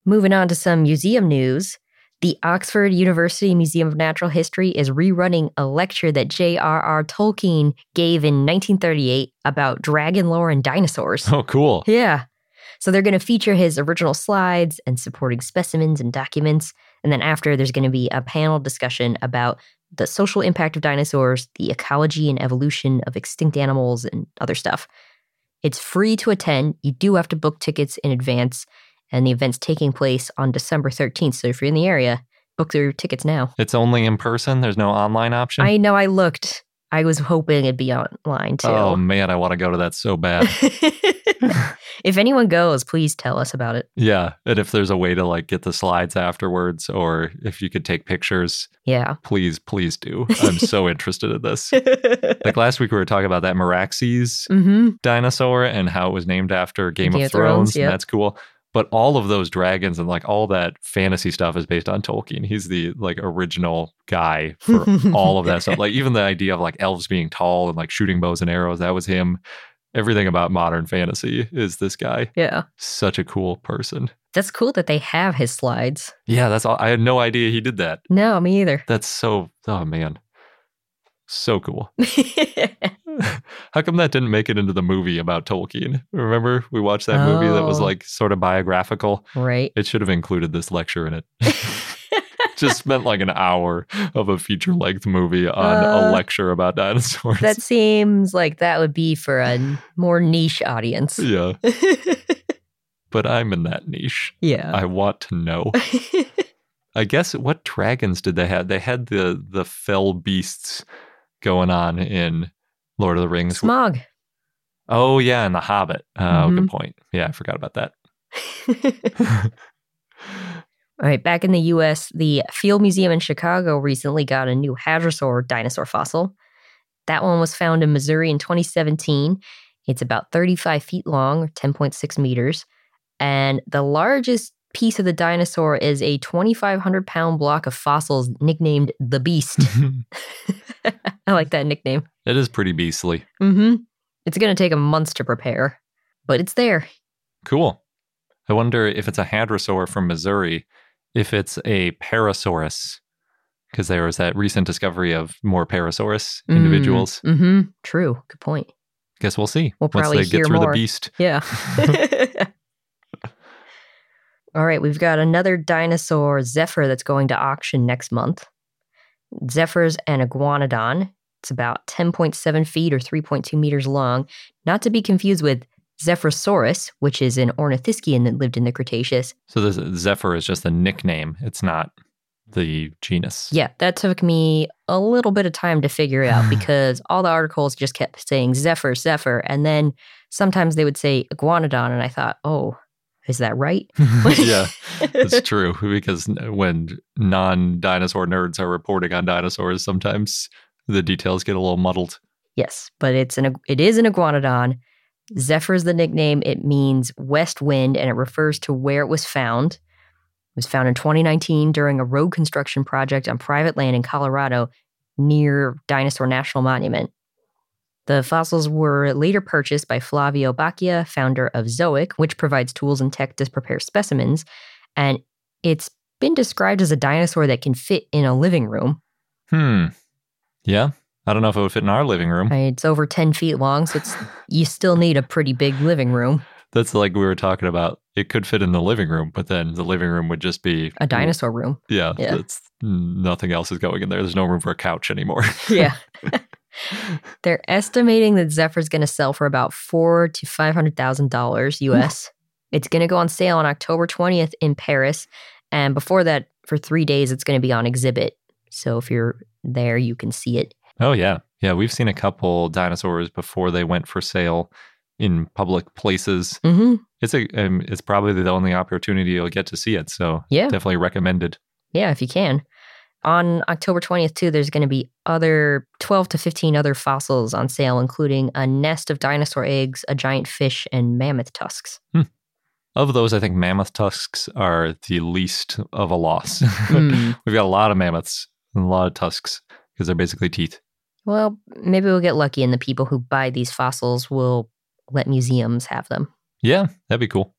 Moving on to some museum news. The Oxford University Museum of Natural History is rerunning a lecture that J.R.R. Tolkien gave in 1938 about dragon lore and dinosaurs. Oh, cool. Yeah. So they're going to feature his original slides and supporting specimens and documents. And then after, there's going to be a panel discussion about the social impact of dinosaurs, the ecology and evolution of extinct animals, and other stuff. It's free to attend. You do have to book tickets in advance. And the event's taking place on December 13th. So if you're in the area, book your tickets now. It's only in person. There's no online option. I know I looked. I was hoping it'd be online too. Oh man, I want to go to that so bad. if anyone goes, please tell us about it. yeah, and if there's a way to like get the slides afterwards, or if you could take pictures, Yeah. please, please do. I'm so interested in this. Like last week, we were talking about that Meraxes hmm dinosaur and how it was named after Game, Game of of Thrones, Thrones, yep. that's cool. But all of those dragons and like all that fantasy stuff is based on Tolkien. He's the like original guy for all of that stuff. Like even the idea of like elves being tall and like shooting bows and arrows, that was him. Everything about modern fantasy is this guy. Yeah. Such a cool person. That's cool that they have his slides. Yeah, that's all. I had no idea he did that. No, me either. That's so, oh man, so cool. How come that didn't make it into the movie about Tolkien? Remember, we watched that movie that was Oh. like sort of biographical. right. It should have included this lecture in it. Just spent like an hour of a feature length movie on a Uh, lecture about dinosaurs. That seems like that would be for a more niche audience. yeah, but I'm in that niche. yeah. I want to know. I guess what dragons did they have? They had the the fell beasts going on in Lord of the Rings. Smaug. Oh yeah, and the Hobbit. Oh, Mhm. good point. Yeah, I forgot about that. All right, back in the US, the Field Museum in Chicago recently got a new hadrosaur dinosaur fossil. That one was found in Missouri in 2017. It's about 35 feet long, or 10.6 meters. And the largest piece of the dinosaur is a 2,500 pound block of fossils nicknamed the Beast. I like that nickname. it is pretty beastly. hmm It's going to take a month to prepare, but it's there. Cool. I wonder if it's a hadrosaur from Missouri, if it's a Parrosaurus, because there was that recent discovery of more Parrosaurus individuals. hmm True. Good point. Guess we'll see We'll once probably they get through more. the beast. Yeah. All right, we've got another dinosaur, Zephyr, that's going to auction next month. Zephyr's an iguanodon. It's about 10.7 feet or 3.2 meters long, not to be confused with Zephyrosaurus, which is an ornithischian that lived in the Cretaceous. So this Zephyr is just a nickname. It's not the genus. Yeah, that took me a little bit of time to figure out because all the articles just kept saying Zephyr, Zephyr. And then sometimes they would say Iguanodon. And I thought, oh, is that right? yeah, it's true because when non dinosaur nerds are reporting on dinosaurs, sometimes the details get a little muddled. Yes, but it's an it is an iguanodon. Zephyr is the nickname. It means west wind and it refers to where it was found. It was found in 2019 during a road construction project on private land in Colorado near Dinosaur National Monument. The fossils were later purchased by Flavio Bacchia, founder of Zoic, which provides tools and tech to prepare specimens. And it's been described as a dinosaur that can fit in a living room. Hmm. Yeah. I don't know if it would fit in our living room. It's over 10 feet long, so it's you still need a pretty big living room. That's like we were talking about. It could fit in the living room, but then the living room would just be A dinosaur room. Yeah, Yeah. Nothing else is going in there. There's no room for a couch anymore. Yeah. They're estimating that Zephyr's going to sell for about four to five hundred thousand dollars US. It's going to go on sale on October twentieth in Paris, and before that, for three days, it's going to be on exhibit. So if you're there, you can see it. oh yeah, yeah. We've seen a couple dinosaurs before they went for sale in public places. hmm It's a um, it's probably the only opportunity you'll get to see it. So Yeah. definitely recommended. Yeah, if you can. On October 20th, too, there's going to be other 12 to 15 other fossils on sale, including a nest of dinosaur eggs, a giant fish, and mammoth tusks. Of those, I think mammoth tusks are the least of a loss. Mm. We've got a lot of mammoths and a lot of tusks because they're basically teeth. Well, maybe we'll get lucky and the people who buy these fossils will let museums have them. Yeah, that'd be cool.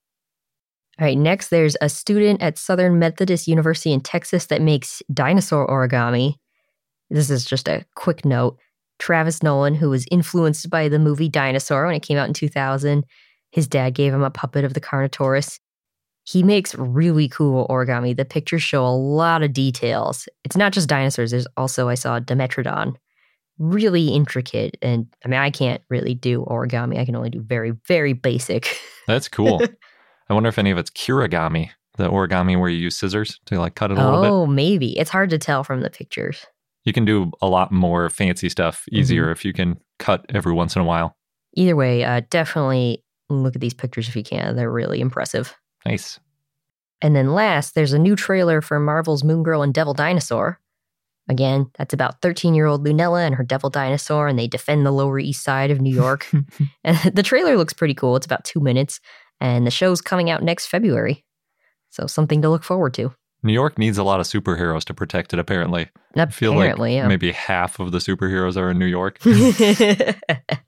All right, next there's a student at Southern Methodist University in Texas that makes dinosaur origami. This is just a quick note. Travis Nolan, who was influenced by the movie Dinosaur when it came out in 2000, his dad gave him a puppet of the Carnotaurus. He makes really cool origami. The pictures show a lot of details. It's not just dinosaurs, there's also, I saw Dimetrodon. Really intricate. And I mean, I can't really do origami. I can only do very, very basic. That's cool. I wonder if any of it's kirigami, the origami where you use scissors to like cut it a little bit. Oh, maybe. It's hard to tell from the pictures. You can do a lot more fancy stuff Mm-hmm. easier if you can cut every once in a while. Either way, uh, definitely look at these pictures if you can. They're really impressive. Nice. And then last, there's a new trailer for Marvel's Moon Girl and Devil Dinosaur. Again, that's about 13 year old Lunella and her devil dinosaur, and they defend the Lower East Side of New York. and the trailer looks pretty cool. It's about two minutes, and the show's coming out next February. So, something to look forward to. New York needs a lot of superheroes to protect it, apparently. I feel like yeah. maybe half of the superheroes are in New York.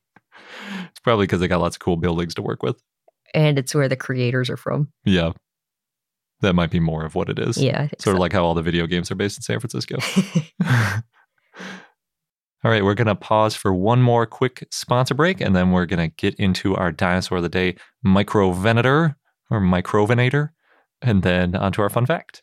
It's probably because they got lots of cool buildings to work with. and it's where the creators are from. Yeah. That might be more of what it is. Yeah, Sort of like how all the video games are based in San Francisco. all right, we're going to pause for one more quick sponsor break, and then we're going to get into our Dinosaur of the Day microvenator or microvenator, and then onto our fun fact.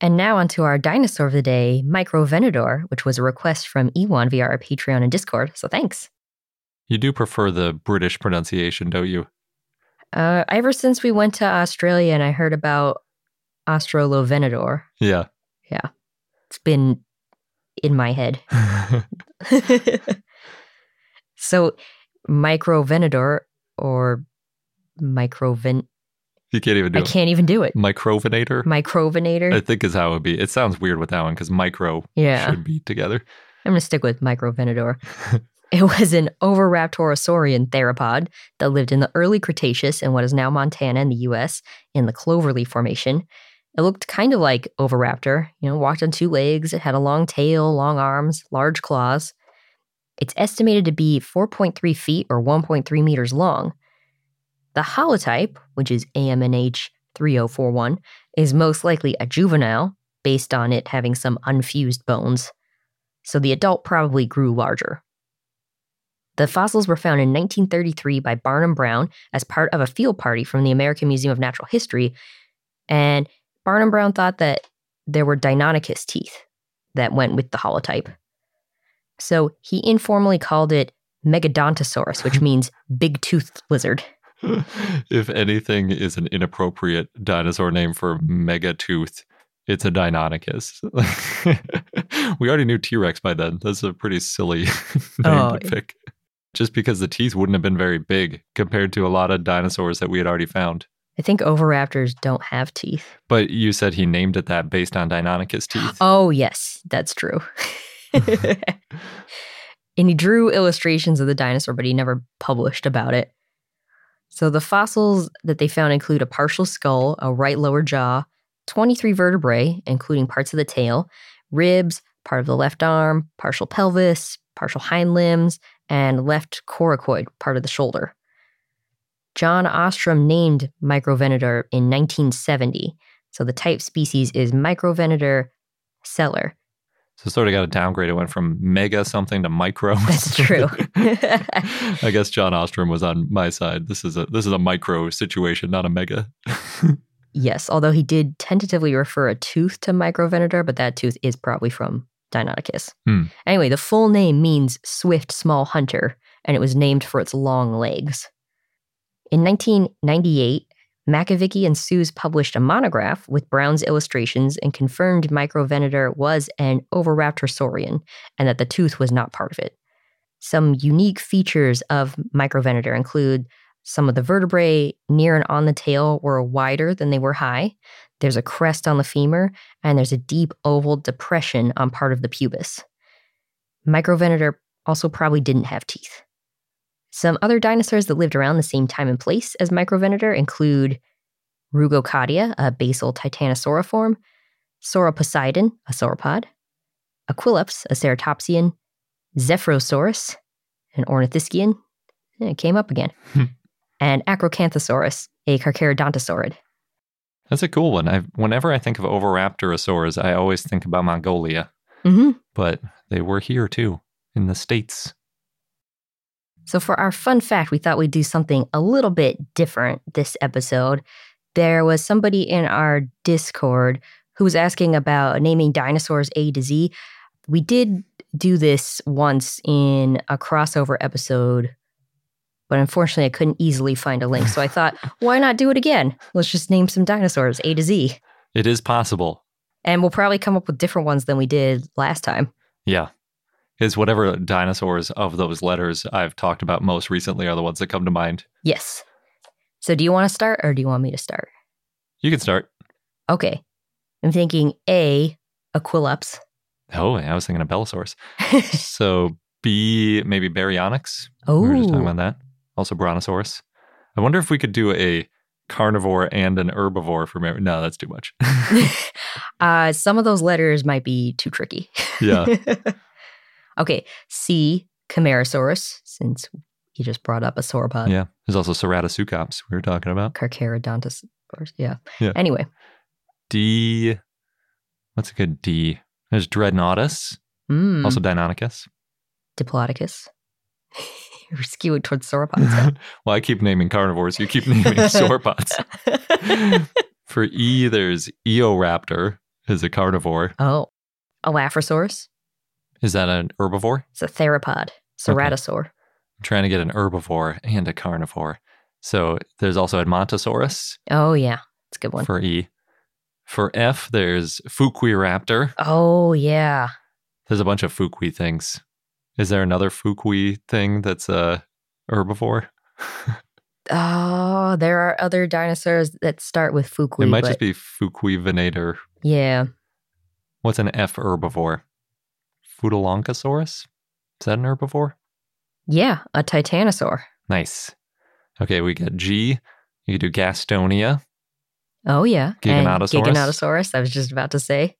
And now onto our dinosaur of the day, Microvenador, which was a request from Ewan via our Patreon and Discord. So thanks. You do prefer the British pronunciation, don't you? Uh, ever since we went to Australia and I heard about Australovenador, Yeah. Yeah. It's been in my head. so Microvenador or Microven You can't even do I it. can't even do it. Microvinator, I think is how it would be. It sounds weird with that one because micro Yeah. should be together. I'm going to stick with Microvenador. it was an Oviraptorosaurian theropod that lived in the early Cretaceous in what is now Montana in the US in the Cloverly Formation. It looked kind of like Oviraptor, you know, walked on two legs, it had a long tail, long arms, large claws. It's estimated to be 4.3 feet or 1.3 meters long. The holotype, which is AMNH 3041, is most likely a juvenile based on it having some unfused bones so the adult probably grew larger. The fossils were found in 1933 by Barnum Brown as part of a field party from the American Museum of Natural History, and Barnum Brown thought that there were Deinonychus teeth that went with the holotype. So he informally called it Megadontosaurus, which means big toothed lizard. If anything is an inappropriate dinosaur name for megatooth, it's a Deinonychus. we already knew T Rex by then. That's a pretty silly name Oh, to pick. Just because the teeth wouldn't have been very big compared to a lot of dinosaurs that we had already found. I think oviraptors don't have teeth. But you said he named it that based on Deinonychus teeth. Oh, yes, that's true. and he drew illustrations of the dinosaur, but he never published about it. So the fossils that they found include a partial skull, a right lower jaw, 23 vertebrae, including parts of the tail, ribs, part of the left arm, partial pelvis, partial hind limbs, and left coracoid, part of the shoulder. John Ostrom named Microvenator in 1970. So the type species is Microvenator celer. So sort of got a downgrade. It went from mega something to micro. That's true. I guess John Ostrom was on my side. This is a this is a micro situation, not a mega. yes, although he did tentatively refer a tooth to Microvenator, but that tooth is probably from Deinonychus. Hmm. Anyway, the full name means swift small hunter, and it was named for its long legs. In 1998, Makovicky and Sues published a monograph with Brown's illustrations and confirmed Microvenator was an Oviraptorsaurian and that the tooth was not part of it. Some unique features of Microvenator include some of the vertebrae near and on the tail were wider than they were high. There's a crest on the femur, and there's a deep oval depression on part of the pubis. Microvenator also probably didn't have teeth. Some other dinosaurs that lived around the same time and place as Microvenator include Rugocaudia, a basal titanosauriform, Sauroposeidon, a sauropod, Aquilops, a ceratopsian, Zephyrosaurus, an ornithischian, eh, it came up again, Hmm. and Acrocanthosaurus, a carcharodontosaurid. That's a cool one. I whenever I think of Oviraptorosaurs, I always think about Mongolia, hmm but they were here too in the states. So, for our fun fact, we thought we'd do something a little bit different this episode. There was somebody in our Discord who was asking about naming dinosaurs A to Z. We did do this once in a crossover episode, but unfortunately, I couldn't easily find a link. So, I thought, why not do it again? Let's just name some dinosaurs A to Z. It is possible. And we'll probably come up with different ones than we did last time. Yeah. Is whatever dinosaurs of those letters I've talked about most recently are the ones that come to mind. Yes. So, do you want to start or do you want me to start? You can start. Okay. I'm thinking A, Aquilops. Oh, I was thinking of Belosaurus. so B, maybe Baryonyx. Oh. We were just talking about that. Also Brontosaurus. I wonder if we could do a carnivore and an herbivore for Mary. No, that's too much. uh, some of those letters might be too tricky. yeah. okay. C, Camarasaurus, since you just brought up a sauropod. Yeah. There's also Ceratosuchops we were talking about. Carcharodontosaurus. Yeah. Yeah. Anyway. D. What's a good D? There's Dreadnoughtus, Mm, also Deinonychus. Diplodocus. You're skewed towards sauropods. well, I keep naming carnivores. You keep naming sauropods. For E, there's Eoraptor, is a carnivore. oh. Elaphosaurus. Is that an herbivore? It's a theropod. Ceratosaur. I'm trying to get an herbivore and a carnivore. So there's also Edmontosaurus Oh, yeah. It's a good one. for E. For F, there's Fukuiraptor. oh, yeah. There's a bunch of Fukui things. Is there another Fukui thing that's a herbivore? Oh, there are other dinosaurs that start with Fukui. it might but just be Fukuivenator. yeah. What's an F herbivore? Futalognkosaurus? Is that an herbivore? Yeah, a titanosaur. Nice. Okay, we got G. You do Gastonia. Oh yeah. And Giganotosaurus? Giganotosaurus, I was just about to say.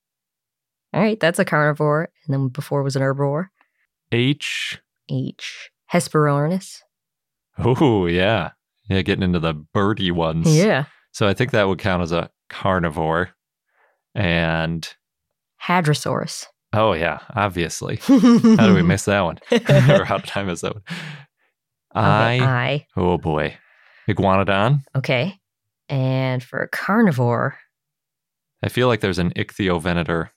All right, that's a carnivore. And then before was an herbivore. H. H. Hesperornis. Oh, yeah. Yeah, getting into the birdy ones. Yeah. So I think that would count as a carnivore. And Hadrosaurus. Oh, yeah, obviously. How do we miss that one? or how did I miss that one? I. I. Oh, boy. Iguanodon. Okay. And for a carnivore, I feel like there's an ichthyovenator.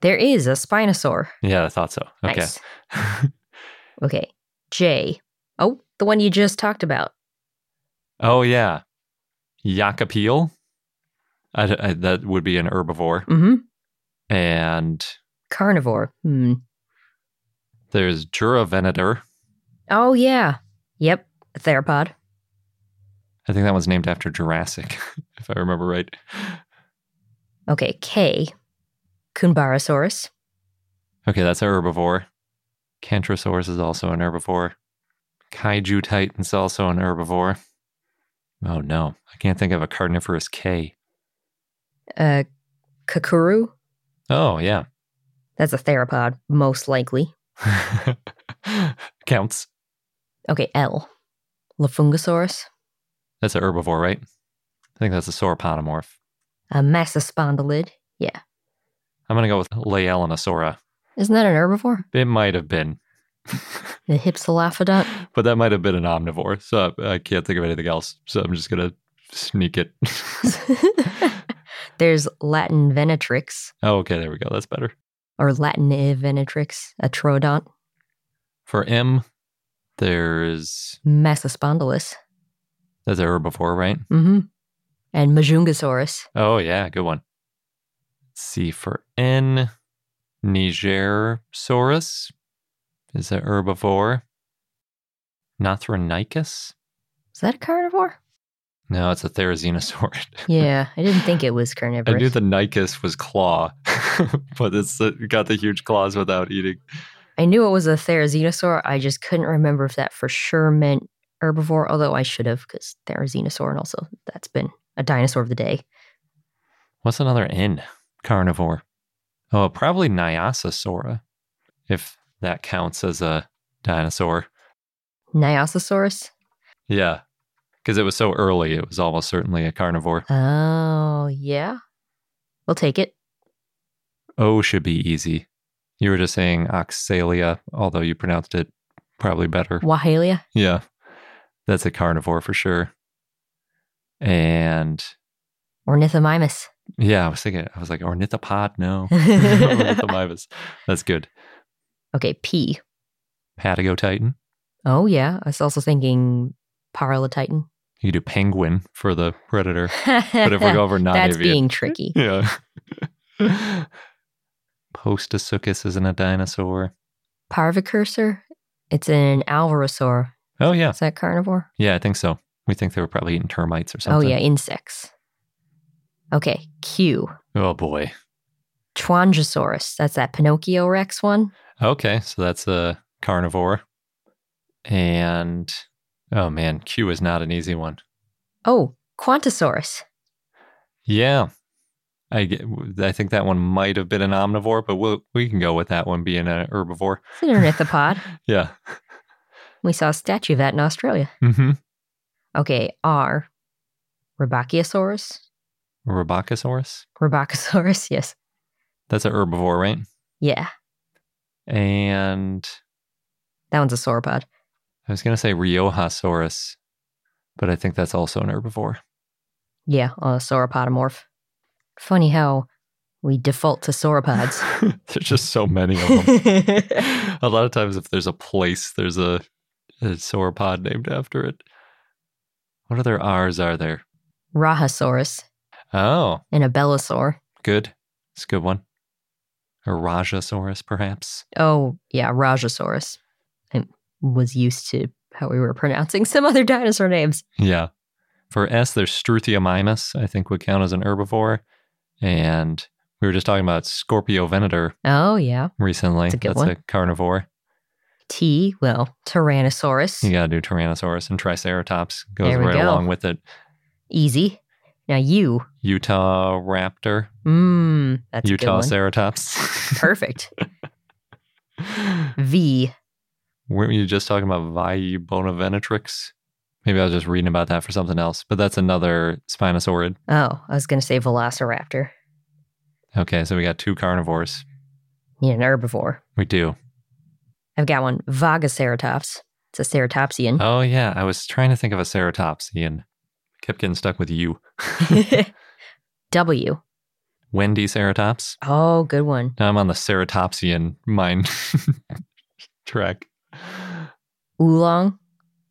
there is a Spinosaur. Yeah, I thought so. Okay. Nice. Okay. J. Oh, the one you just talked about. oh, yeah. Jakapil. I, I, that would be an herbivore. Mm-hmm. And Carnivore. Hmm. there's Juravenator. Oh, yeah. Yep. A theropod. I think that one's named after Jurassic, if I remember right. Okay. K. Kunbarrasaurus. Okay, that's a herbivore. Kentrosaurus is also an herbivore. Kaijutitan's also an herbivore. Oh no, I can't think of a carnivorous K. Uh, Kakuru. Oh yeah, That's a theropod, most likely. counts. Okay. L. Lufengosaurus. That's a herbivore, right? I think that's a sauropodomorph. A Massospondylid. Yeah. I'm gonna go with Leaellynasaura. Isn't that an herbivore? It might have been, The Hypsilophodont. but that might have been an omnivore. So I can't think of anything else. So I'm just gonna sneak it. There's Latenivenatrix, oh, okay, there we go. That's better. Or Latenivenatrix, a Troodont. For M, there's Massospondylus. that's a herbivore, right? Mm-hmm. And Majungasaurus. Oh yeah, good one. Let's see for N, Nigersaurus is a herbivore. Nothronychus? Is that a carnivore? No, it's a therizinosaur. Yeah, I didn't think it was carnivore. I knew the Nicus was claw, but it's uh, got the huge claws without eating. I knew it was a therizinosaur. I just couldn't remember if that for sure meant herbivore, although I should have, because therizinosaur, and also that's been a dinosaur of the day. What's another N? Carnivore. Oh, probably Nyasasaura, if that counts as a dinosaur. Nyasasaurus. Yeah, because it was so early, it was almost certainly a carnivore. Oh, yeah. We'll take it. O should be easy. You were just saying Oxalia, although you pronounced it probably better. Wahalia. Yeah, that's a carnivore for sure. And Ornithomimus. yeah, I was thinking, I was like, ornithopod? No. Ornithomimus. That's good. Okay, P. Patagotitan. Oh, yeah. I was also thinking Paralititan. You do penguin for the predator. But if we go over non That's avian. being tricky. Yeah. Postosuchus isn't a dinosaur. Parvicursor. It's an alvarezsaur. Oh, yeah. Is that carnivore? Yeah, I think so. We think they were probably eating termites or oh, something. Oh, yeah, insects. Okay, Q. Oh, boy. Twangosaurus. That's that Pinocchio Rex one. Okay, so that's a carnivore. And oh man, Q is not an easy one. Oh, Qantassaurus. Yeah. I get, I think that one might have been an omnivore, but we'll, we can go with that one being an herbivore. It's an ornithopod. Yeah. we saw a statue of that in Australia. Mm-hmm. Okay, R. Rhabachiosaurus. Rabacosaurus. Rhabachiosaurus, yes. That's an herbivore, right? Yeah, And that one's a sauropod. I was going to say Riojasaurus, but I think that's also an herbivore. Yeah, a sauropodomorph. Funny how we default to sauropods. There's just so many of them. a lot of times, if there's a place, there's a, a sauropod named after it. What other R's are there? Rahasaurus Oh, and a belosaur. good. It's a good one. Or Rajasaurus, perhaps. Oh, yeah, Rajasaurus. Was used to how we were pronouncing some other dinosaur names. Yeah. For S, there's Struthiomimus, I think would count as an herbivore. And we were just talking about Scorpiovenator Oh, yeah. recently. That's a good That's one. a carnivore. T, well, Tyrannosaurus. You got to do Tyrannosaurus and Triceratops. Goes right go. along with it. Easy. Now you. Utah Raptor. Mmm, that's Utah one. Ceratops. Perfect. V. Weren't you just talking about Vallibonavenatrix? Maybe I was just reading about that for something else, but that's another Spinosaurid. Oh, I was going to say Velociraptor. Okay, so we got two carnivores. Need an herbivore. We do. I've got one, Vagaceratops. It's a ceratopsian. Oh, yeah. I was trying to think of a Ceratopsian. Kept getting stuck with you. w. Wendiceratops. Oh, good one. Now I'm on the Ceratopsian mind track. Wulong.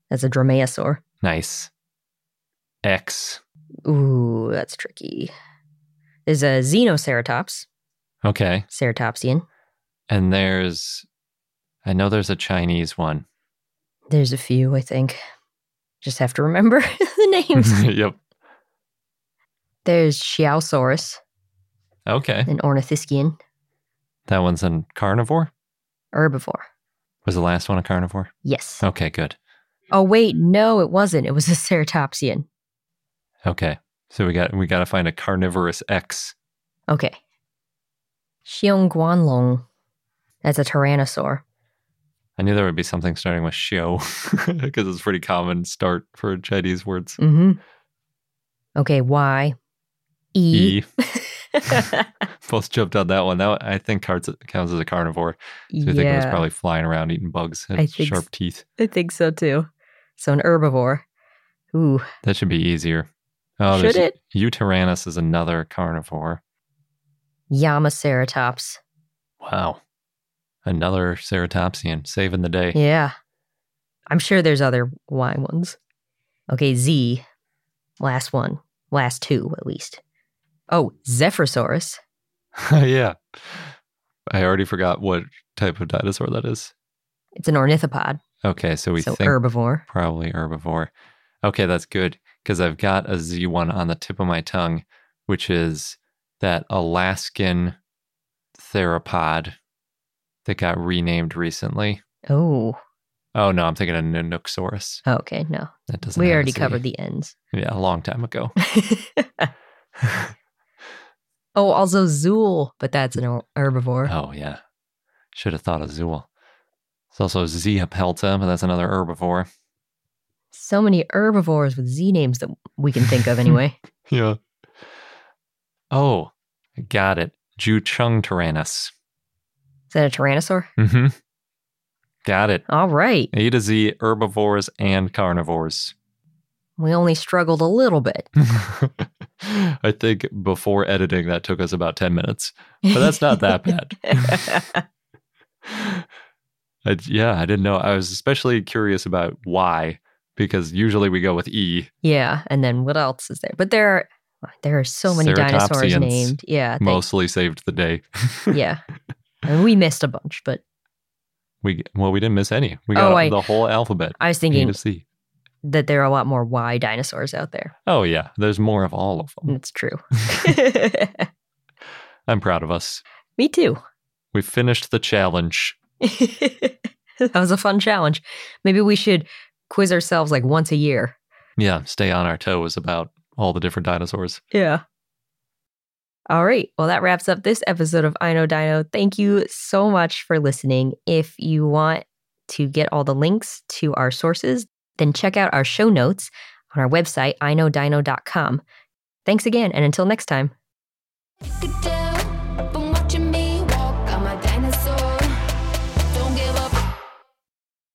That's a dromaeosaur. Nice. X. Ooh, that's tricky. There's a Xenoceratops, Okay. ceratopsian. And there's, I know there's a Chinese one. There's a few, I think. Just have to remember the names. yep. There's Xiaosaurus, Okay. an ornithischian, That one's a carnivore? herbivore. Was the last one a carnivore? Yes. Okay, good. Oh wait, no, it wasn't. It was a ceratopsian. Okay. So we got we got to find a carnivorous X. Okay. Xiongguanlong. That's a tyrannosaur. I knew there would be something starting with show because it's a pretty common start for Chinese words. Mm-hmm. Okay, Y. E. E. Both jumped on that one. That I think counts, counts as a carnivore. So I think it was probably flying around eating bugs. and sharp teeth. I think so too. So an herbivore. Ooh, That should be easier. Oh, should it? Yutyrannus is another carnivore. Yamaceratops. Wow. Another ceratopsian saving the day. Yeah. I'm sure there's other Y ones. Okay, Z. Last one. Last two, at least. Oh, Zephyrosaurus. yeah. I already forgot what type of dinosaur that is. It's an ornithopod. Okay, so we so think herbivore. probably herbivore. Okay, that's good because I've got a Z one on the tip of my tongue, which is that Alaskan theropod that got renamed recently. Oh, Oh no, I'm thinking of Nanuqsaurus. okay, no. That doesn't. We already covered the ends. Yeah, a long time ago. oh, also Zuul, but that's an herbivore. oh yeah, should have thought of Zuul. It's also Ziapelta, but that's another herbivore. So many herbivores with Z names that we can think of anyway. Yeah. Oh, got it. Zhuchengtyrannus. Is that a tyrannosaur? Mm-hmm. Got it. All right. A to Z herbivores and carnivores. We only struggled a little bit. I think before editing that took us about 10 minutes. But that's not that bad. I, yeah, I didn't know. I was especially curious about why because usually we go with E. yeah, and then what else is there? But there are there are so many dinosaurs named. Yeah, they- Mostly saved the day. yeah. And we missed a bunch, but we well, we didn't miss any. We Oh, got I- the whole alphabet. I was thinking to C. that there are a lot more Y dinosaurs out there. Oh yeah, there's more of all of them. It's true. I'm proud of us. Me too. We finished the challenge. that was a fun challenge. Maybe we should quiz ourselves like once a year. Yeah, stay on our toes about all the different dinosaurs. Yeah. All right. Well, that wraps up this episode of I Know Dino. Thank you so much for listening. If you want to get all the links to our sources, then check out our show notes on our website, iknowdino.com. Thanks again, and until next time.